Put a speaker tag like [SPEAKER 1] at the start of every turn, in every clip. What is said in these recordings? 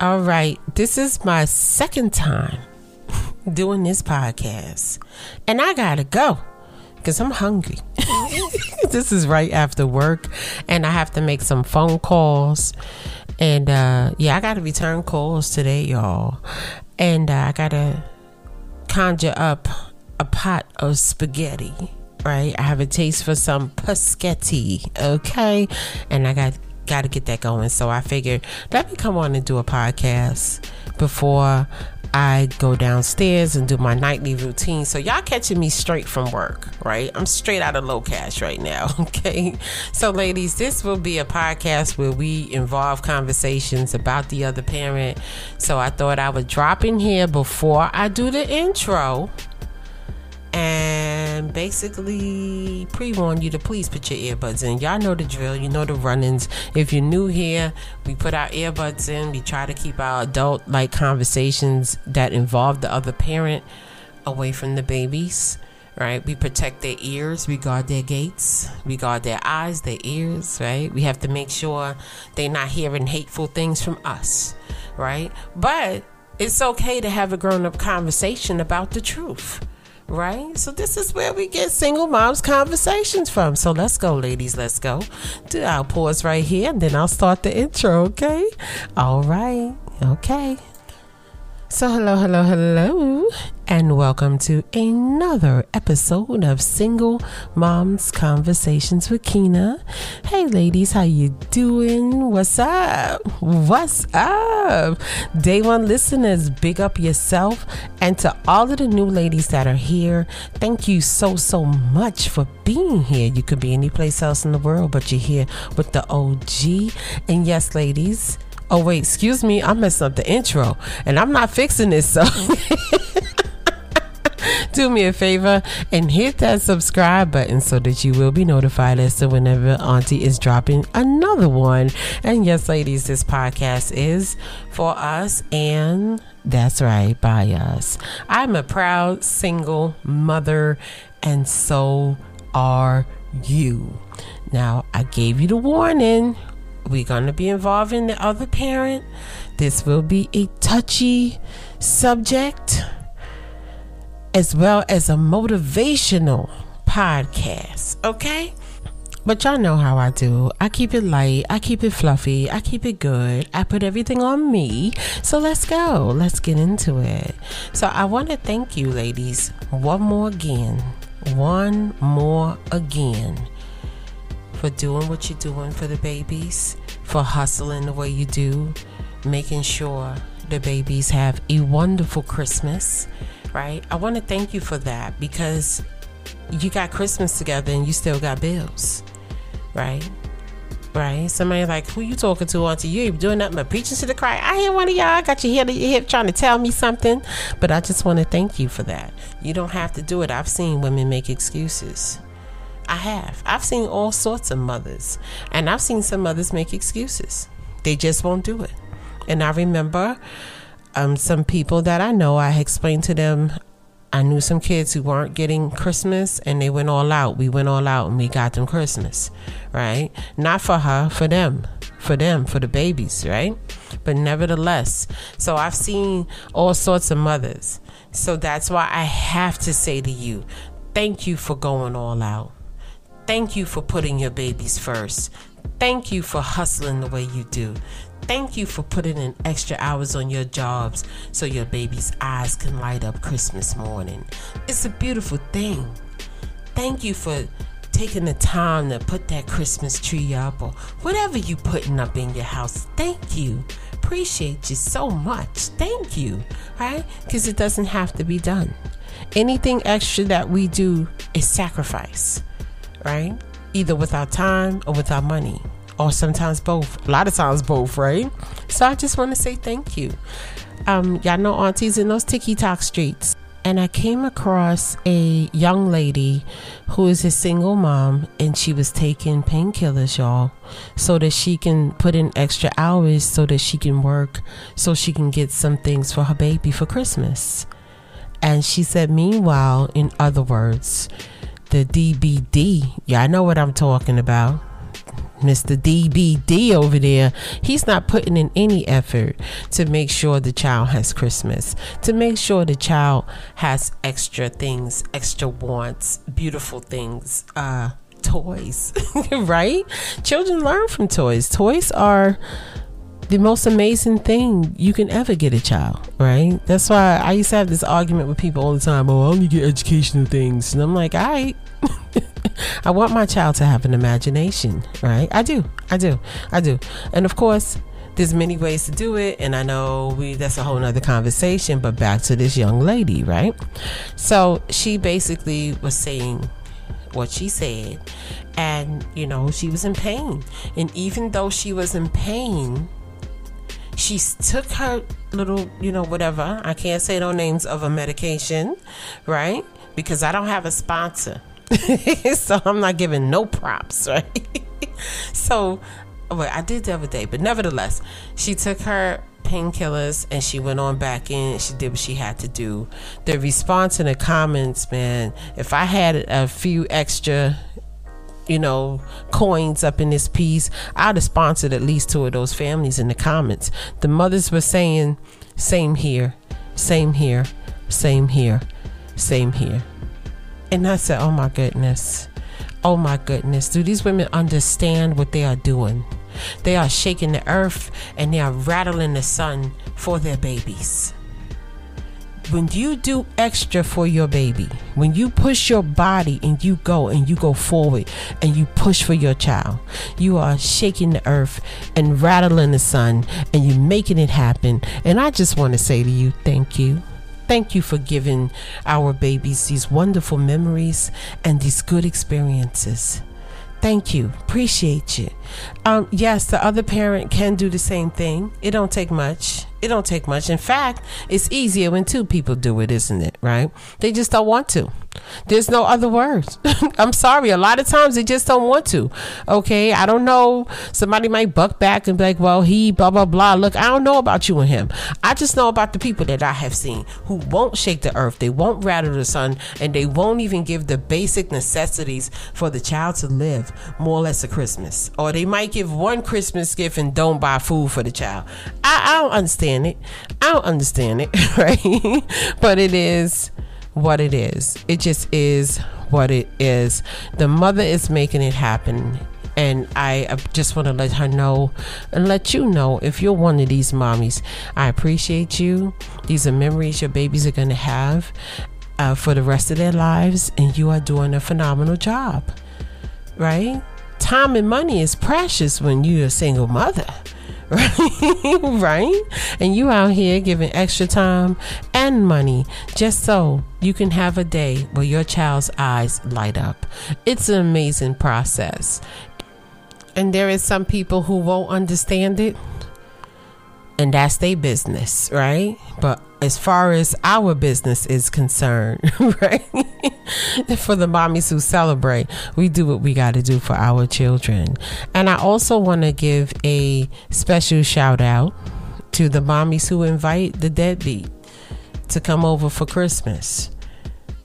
[SPEAKER 1] All right, this is my second time doing this podcast, and I gotta go because I'm hungry. this is right after work, and I have to make some phone calls. And uh, yeah, I gotta return calls today, y'all. And uh, I gotta conjure up a pot of spaghetti. Right, I have a taste for some paschetti, okay, and I got got to get that going. So I figured let me come on and do a podcast before I go downstairs and do my nightly routine. So y'all catching me straight from work, right? I'm straight out of low cash right now, okay? So ladies, this will be a podcast where we involve conversations about the other parent. So I thought I would drop in here before I do the intro and basically pre-warn you to please put your earbuds in. Y'all know the drill. You know the run-ins. If you're new here, we put our earbuds in. We try to keep our adult-like conversations that involve the other parent away from the babies. Right? We protect their ears, we guard their gates, we guard their eyes, their ears, right? We have to make sure they're not hearing hateful things from us, right? But it's okay to have a grown up conversation about the truth right? So this is where we get single moms conversations from. So let's go, ladies. Let's go. I'll pause right here and then I'll start the intro, okay? All right. Okay. So, hello, hello, hello, and welcome to another episode of Single Moms Conversations with Keyna. Hey, ladies, how you doing? What's up? What's up? Day one listeners, big up yourself, and to all of the new ladies that are here, thank you so so much for being here. You could be any place else in the world, but you're here with the OG. And yes, ladies Oh wait, excuse me, I messed up the intro, and I'm not fixing this. So. do me a favor and hit that subscribe button so that you will be notified as to whenever Auntie is dropping another one. And yes, ladies, this podcast is for us, and that's right, by us. I'm a proud single mother, and so are you. Now, I gave you the warning we're going to be involving the other parent. This will be a touchy subject as well as a motivational podcast. Okay? But y'all know how I do. I keep it light, I keep it fluffy, I keep it good. I put everything on me. So let's go. Let's get into it. So I want to thank you, ladies, one more again. One more again for doing what you're doing for the babies, for hustling the way you do, making sure the babies have a wonderful Christmas, right? I want to thank you for that because you got Christmas together and you still got bills, right? Right? Somebody like, who you talking to, Auntie? You ain't doing nothing but preaching to the choir. I hear one of y'all I got your head to your hip trying to tell me something. But I just want to thank you for that. You don't have to do it. I've seen women make excuses I have. I've seen all sorts of mothers, and I've seen some mothers make excuses. They just won't do it. And I remember um, some people that I know, I explained to them, I knew some kids who weren't getting Christmas and they went all out. We went all out and we got them Christmas, right? Not for her, for them, for them, for the babies, right? But nevertheless, so I've seen all sorts of mothers. So that's why I have to say to you, thank you for going all out. Thank you for putting your babies first. Thank you for hustling the way you do. Thank you for putting in extra hours on your jobs so your baby's eyes can light up Christmas morning. It's a beautiful thing. Thank you for taking the time to put that Christmas tree up or whatever you putting up in your house. Thank you. Appreciate you so much. Thank you. Right? Because it doesn't have to be done. Anything extra that we do is sacrifice right? Either with our time or with our money, or sometimes both. A lot of times both, right? So I just want to say thank you. Um, y'all know aunties in those TikTok streets. And I came across a young lady who is a single mom and she was taking painkillers, y'all, so that she can put in extra hours so that she can work, so she can get some things for her baby for Christmas. And she said, meanwhile, in other words, the DBD. Yeah, I know what I'm talking about. Mr. DBD over there, he's not putting in any effort to make sure the child has Christmas, to make sure the child has extra things, extra wants, beautiful things, uh, toys, right? Children learn from toys. Toys are the most amazing thing you can ever get a child, right? That's why I used to have this argument with people all the time. Oh, I only get educational things, and I'm like, all right. I want my child to have an imagination, right? I do, I do, I do, and of course, there's many ways to do it, and I know we that's a whole nother conversation. But back to this young lady, right? So she basically was saying what she said, and you know she was in pain, and even though she was in pain she took her little, you know, whatever. I can't say no names of a medication, right? Because I don't have a sponsor. so I'm not giving no props, right? so, well, I did the other day, but nevertheless, she took her painkillers and she went on back in. She did what she had to do. The response in the comments, man, if I had a few extra you know, coins up in this piece. I'd have sponsored at least two of those families in the comments. The mothers were saying, same here, same here, same here, same here. And I said, oh my goodness. Oh my goodness. Do these women understand what they are doing? They are shaking the earth and they are rattling the sun for their babies when you do extra for your baby, when you push your body and you go and you go forward and you push for your child, you are shaking the earth and rattling the sun and you're making it happen. And I just want to say to you, thank you. Thank you for giving our babies these wonderful memories and these good experiences. Thank you. Appreciate you. Um, yes, the other parent can do the same thing. It don't take much. It don't take much. In fact, it's easier when two people do it, isn't it? Right? They just don't want to. There's no other words. I'm sorry. A lot of times they just don't want to. Okay. I don't know. Somebody might buck back and be like, well, he, blah, blah, blah. Look, I don't know about you and him. I just know about the people that I have seen who won't shake the earth. They won't rattle the sun and they won't even give the basic necessities for the child to live more or less a Christmas. Or they might give one Christmas gift and don't buy food for the child. I, I don't understand it. I don't understand it, right? but it is what it is. It just is what it is. The mother is making it happen. And I just want to let her know and let you know if you're one of these mommies, I appreciate you. These are memories your babies are going to have uh, for the rest of their lives, and you are doing a phenomenal job, right? Time and money is precious when you're a single mother right? And you out here giving extra time and money just so you can have a day where your child's eyes light up. It's an amazing process. And there is some people who won't understand it. And that's their business, right? But as far as our business is concerned, right? for the mommies who celebrate, we do what we got to do for our children. And I also want to give a special shout out to the mommies who invite the deadbeat to come over for Christmas,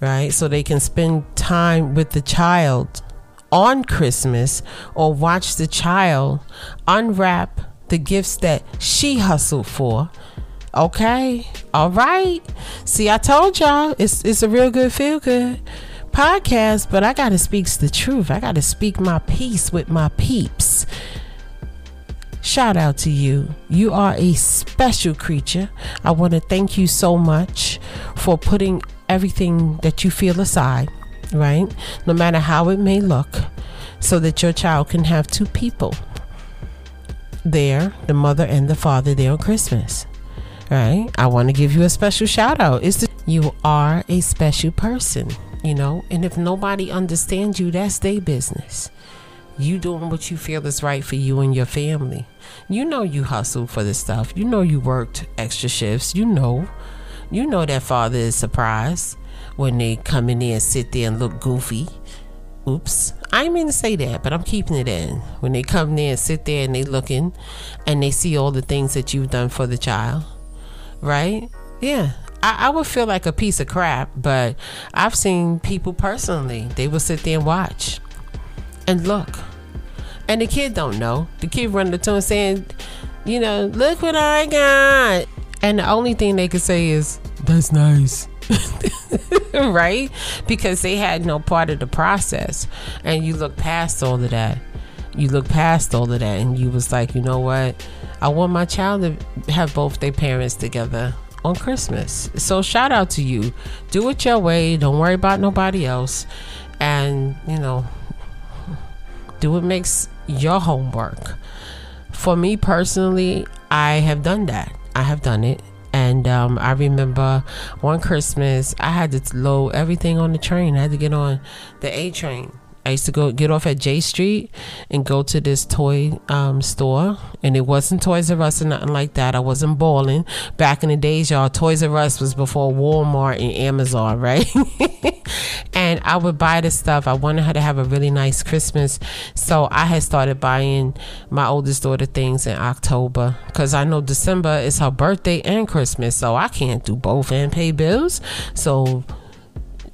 [SPEAKER 1] right? So they can spend time with the child on Christmas or watch the child unwrap the gifts that she hustled for Okay. All right. See, I told y'all it's it's a real good feel good podcast, but I gotta speak the truth. I gotta speak my piece with my peeps. Shout out to you. You are a special creature. I want to thank you so much for putting everything that you feel aside, right? No matter how it may look, so that your child can have two people there, the mother and the father there on Christmas right? I want to give you a special shout out. It's the, you are a special person, you know, and if nobody understands you, that's their business. You doing what you feel is right for you and your family. You know you hustled for this stuff. You know you worked extra shifts. You know, you know that father is surprised when they come in there and sit there and look goofy. Oops, I didn't mean to say that, but I'm keeping it in. When they come there and sit there and they looking, and they see all the things that you've done for the child, right? Yeah. I, I, would feel like a piece of crap, but I've seen people personally, they will sit there and watch and look. And the kid don't know. The kid running the tune saying, you know, look what I got. And the only thing they could say is, that's nice. right? Because they had no part of the process. And you look past all of that. You look past all of that and you was like, you know what? I want my child to have both their parents together on Christmas. So shout out to you. Do it your way. Don't worry about nobody else. And, you know, do what makes your homework. For me personally, I have done that. I have done it. And um, I remember one Christmas, I had to load everything on the train. I had to get on the A train I used to go get off at Jay Street and go to this toy um, store, and it wasn't Toys R Us or nothing like that. I wasn't balling. Back in the days, y'all, Toys R Us was before Walmart and Amazon, right? and I would buy the stuff. I wanted her to have a really nice Christmas, so I had started buying my oldest daughter things in October because I know December is her birthday and Christmas, so I can't do both and pay bills. So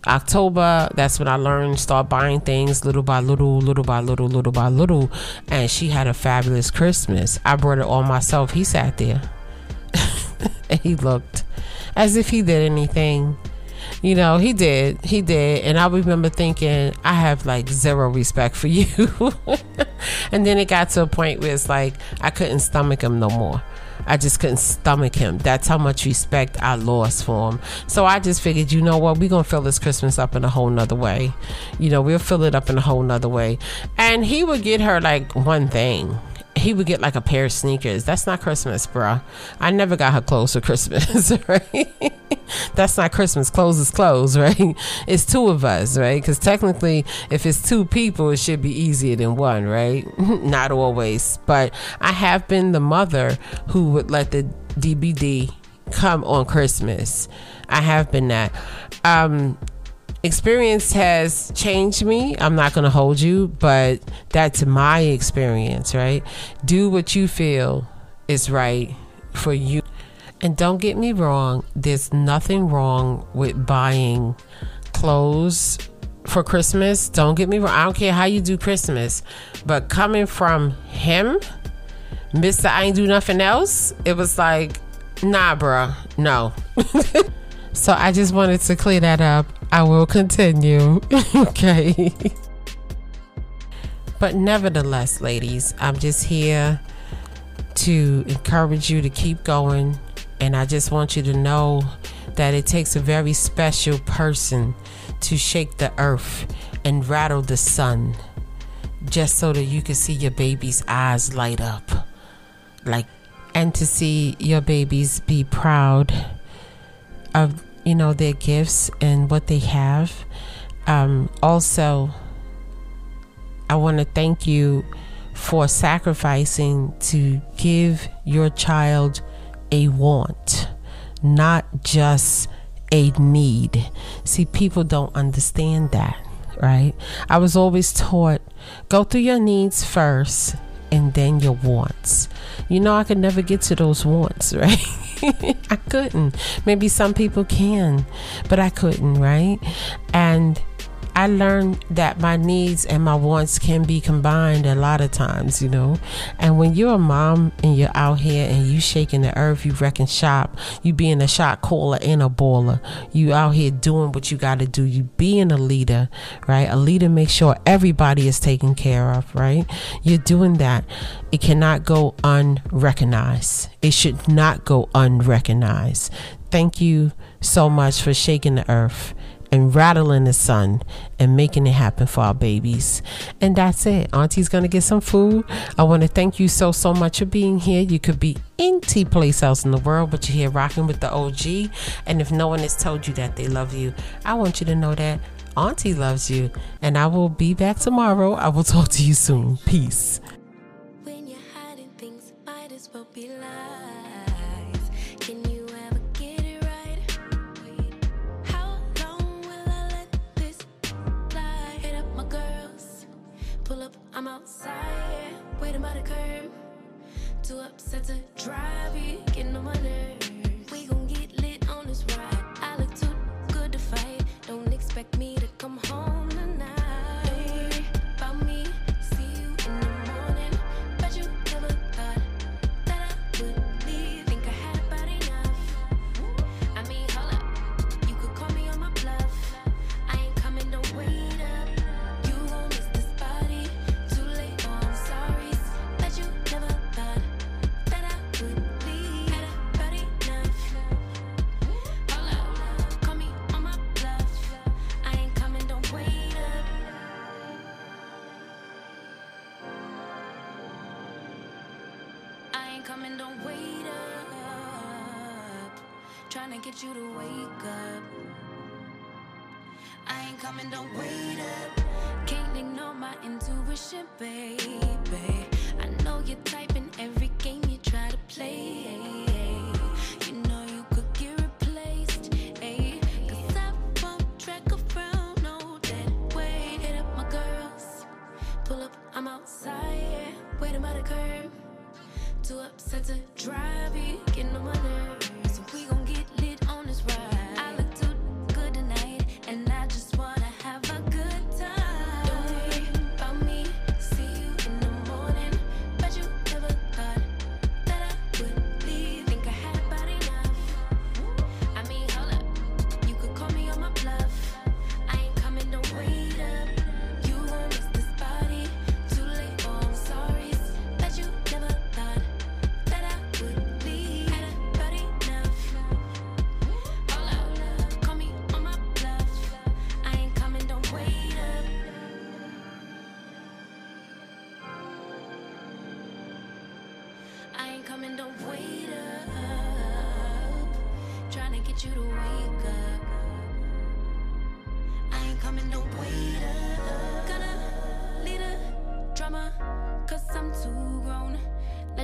[SPEAKER 1] October, that's when I learned, start buying things little by little, little by little, little by little. And she had a fabulous Christmas. I brought it all myself. He sat there and he looked as if he did anything. You know, he did. He did. And I remember thinking, I have like zero respect for you. and then it got to a point where it's like, I couldn't stomach him no more. I just couldn't stomach him. That's how much respect I lost for him. So I just figured, you know what, we're gonna fill this Christmas up in a whole nother way. You know, we'll fill it up in a whole nother way. And he would get her like one thing he would get like a pair of sneakers. That's not Christmas, bruh. I never got her clothes for Christmas, right? That's not Christmas. Clothes is clothes, right? It's two of us, right? Because technically, if it's two people, it should be easier than one, right? not always. But I have been the mother who would let the DBD come on Christmas. I have been that. Um, experience has changed me. I'm not going to hold you, but that's my experience, right? Do what you feel is right for you. And don't get me wrong, there's nothing wrong with buying clothes for Christmas. Don't get me wrong. I don't care how you do Christmas, but coming from him, Mr. I ain't do nothing else, it was like, nah, bruh, no. so I just wanted to clear that up. I will continue. okay. But nevertheless, ladies, I'm just here to encourage you to keep going. And I just want you to know that it takes a very special person to shake the earth and rattle the sun just so that you can see your baby's eyes light up. Like, and to see your babies be proud of you know, their gifts and what they have. Um, also, I want to thank you for sacrificing to give your child a want, not just a need. See, people don't understand that, right? I was always taught go through your needs first and then your wants. You know, I could never get to those wants, right? I couldn't. Maybe some people can, but I couldn't, right? And I learned that my needs and my wants can be combined a lot of times, you know. And when you're a mom and you're out here and you shaking the earth, you wrecking shop, you being a shot caller and a baller, you out here doing what you got to do, you being a leader, right? A leader makes sure everybody is taken care of, right? You're doing that. It cannot go unrecognized. It should not go unrecognized. Thank you so much for shaking the earth and rattling the sun and making it happen for our babies. And that's it. Auntie's gonna get some food. I want to thank you so so much for being here. You could be any place else in the world, but you're here rocking with the OG. And if no one has told you that they love you, I want you to know that Auntie loves you. And I will be back tomorrow. I will talk to you soon. Peace.
[SPEAKER 2] Expect me to come home tonight. About me, see you in the morning.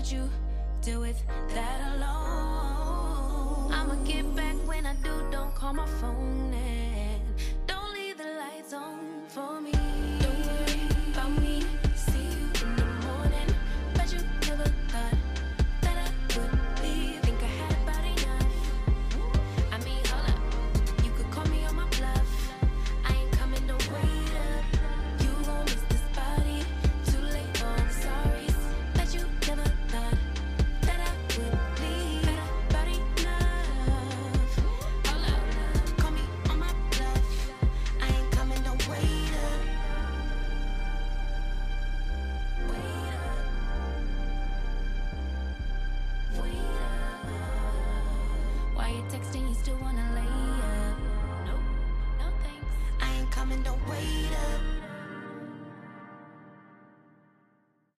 [SPEAKER 2] what you do with that alone. I'ma get back when I do, don't call my phone now.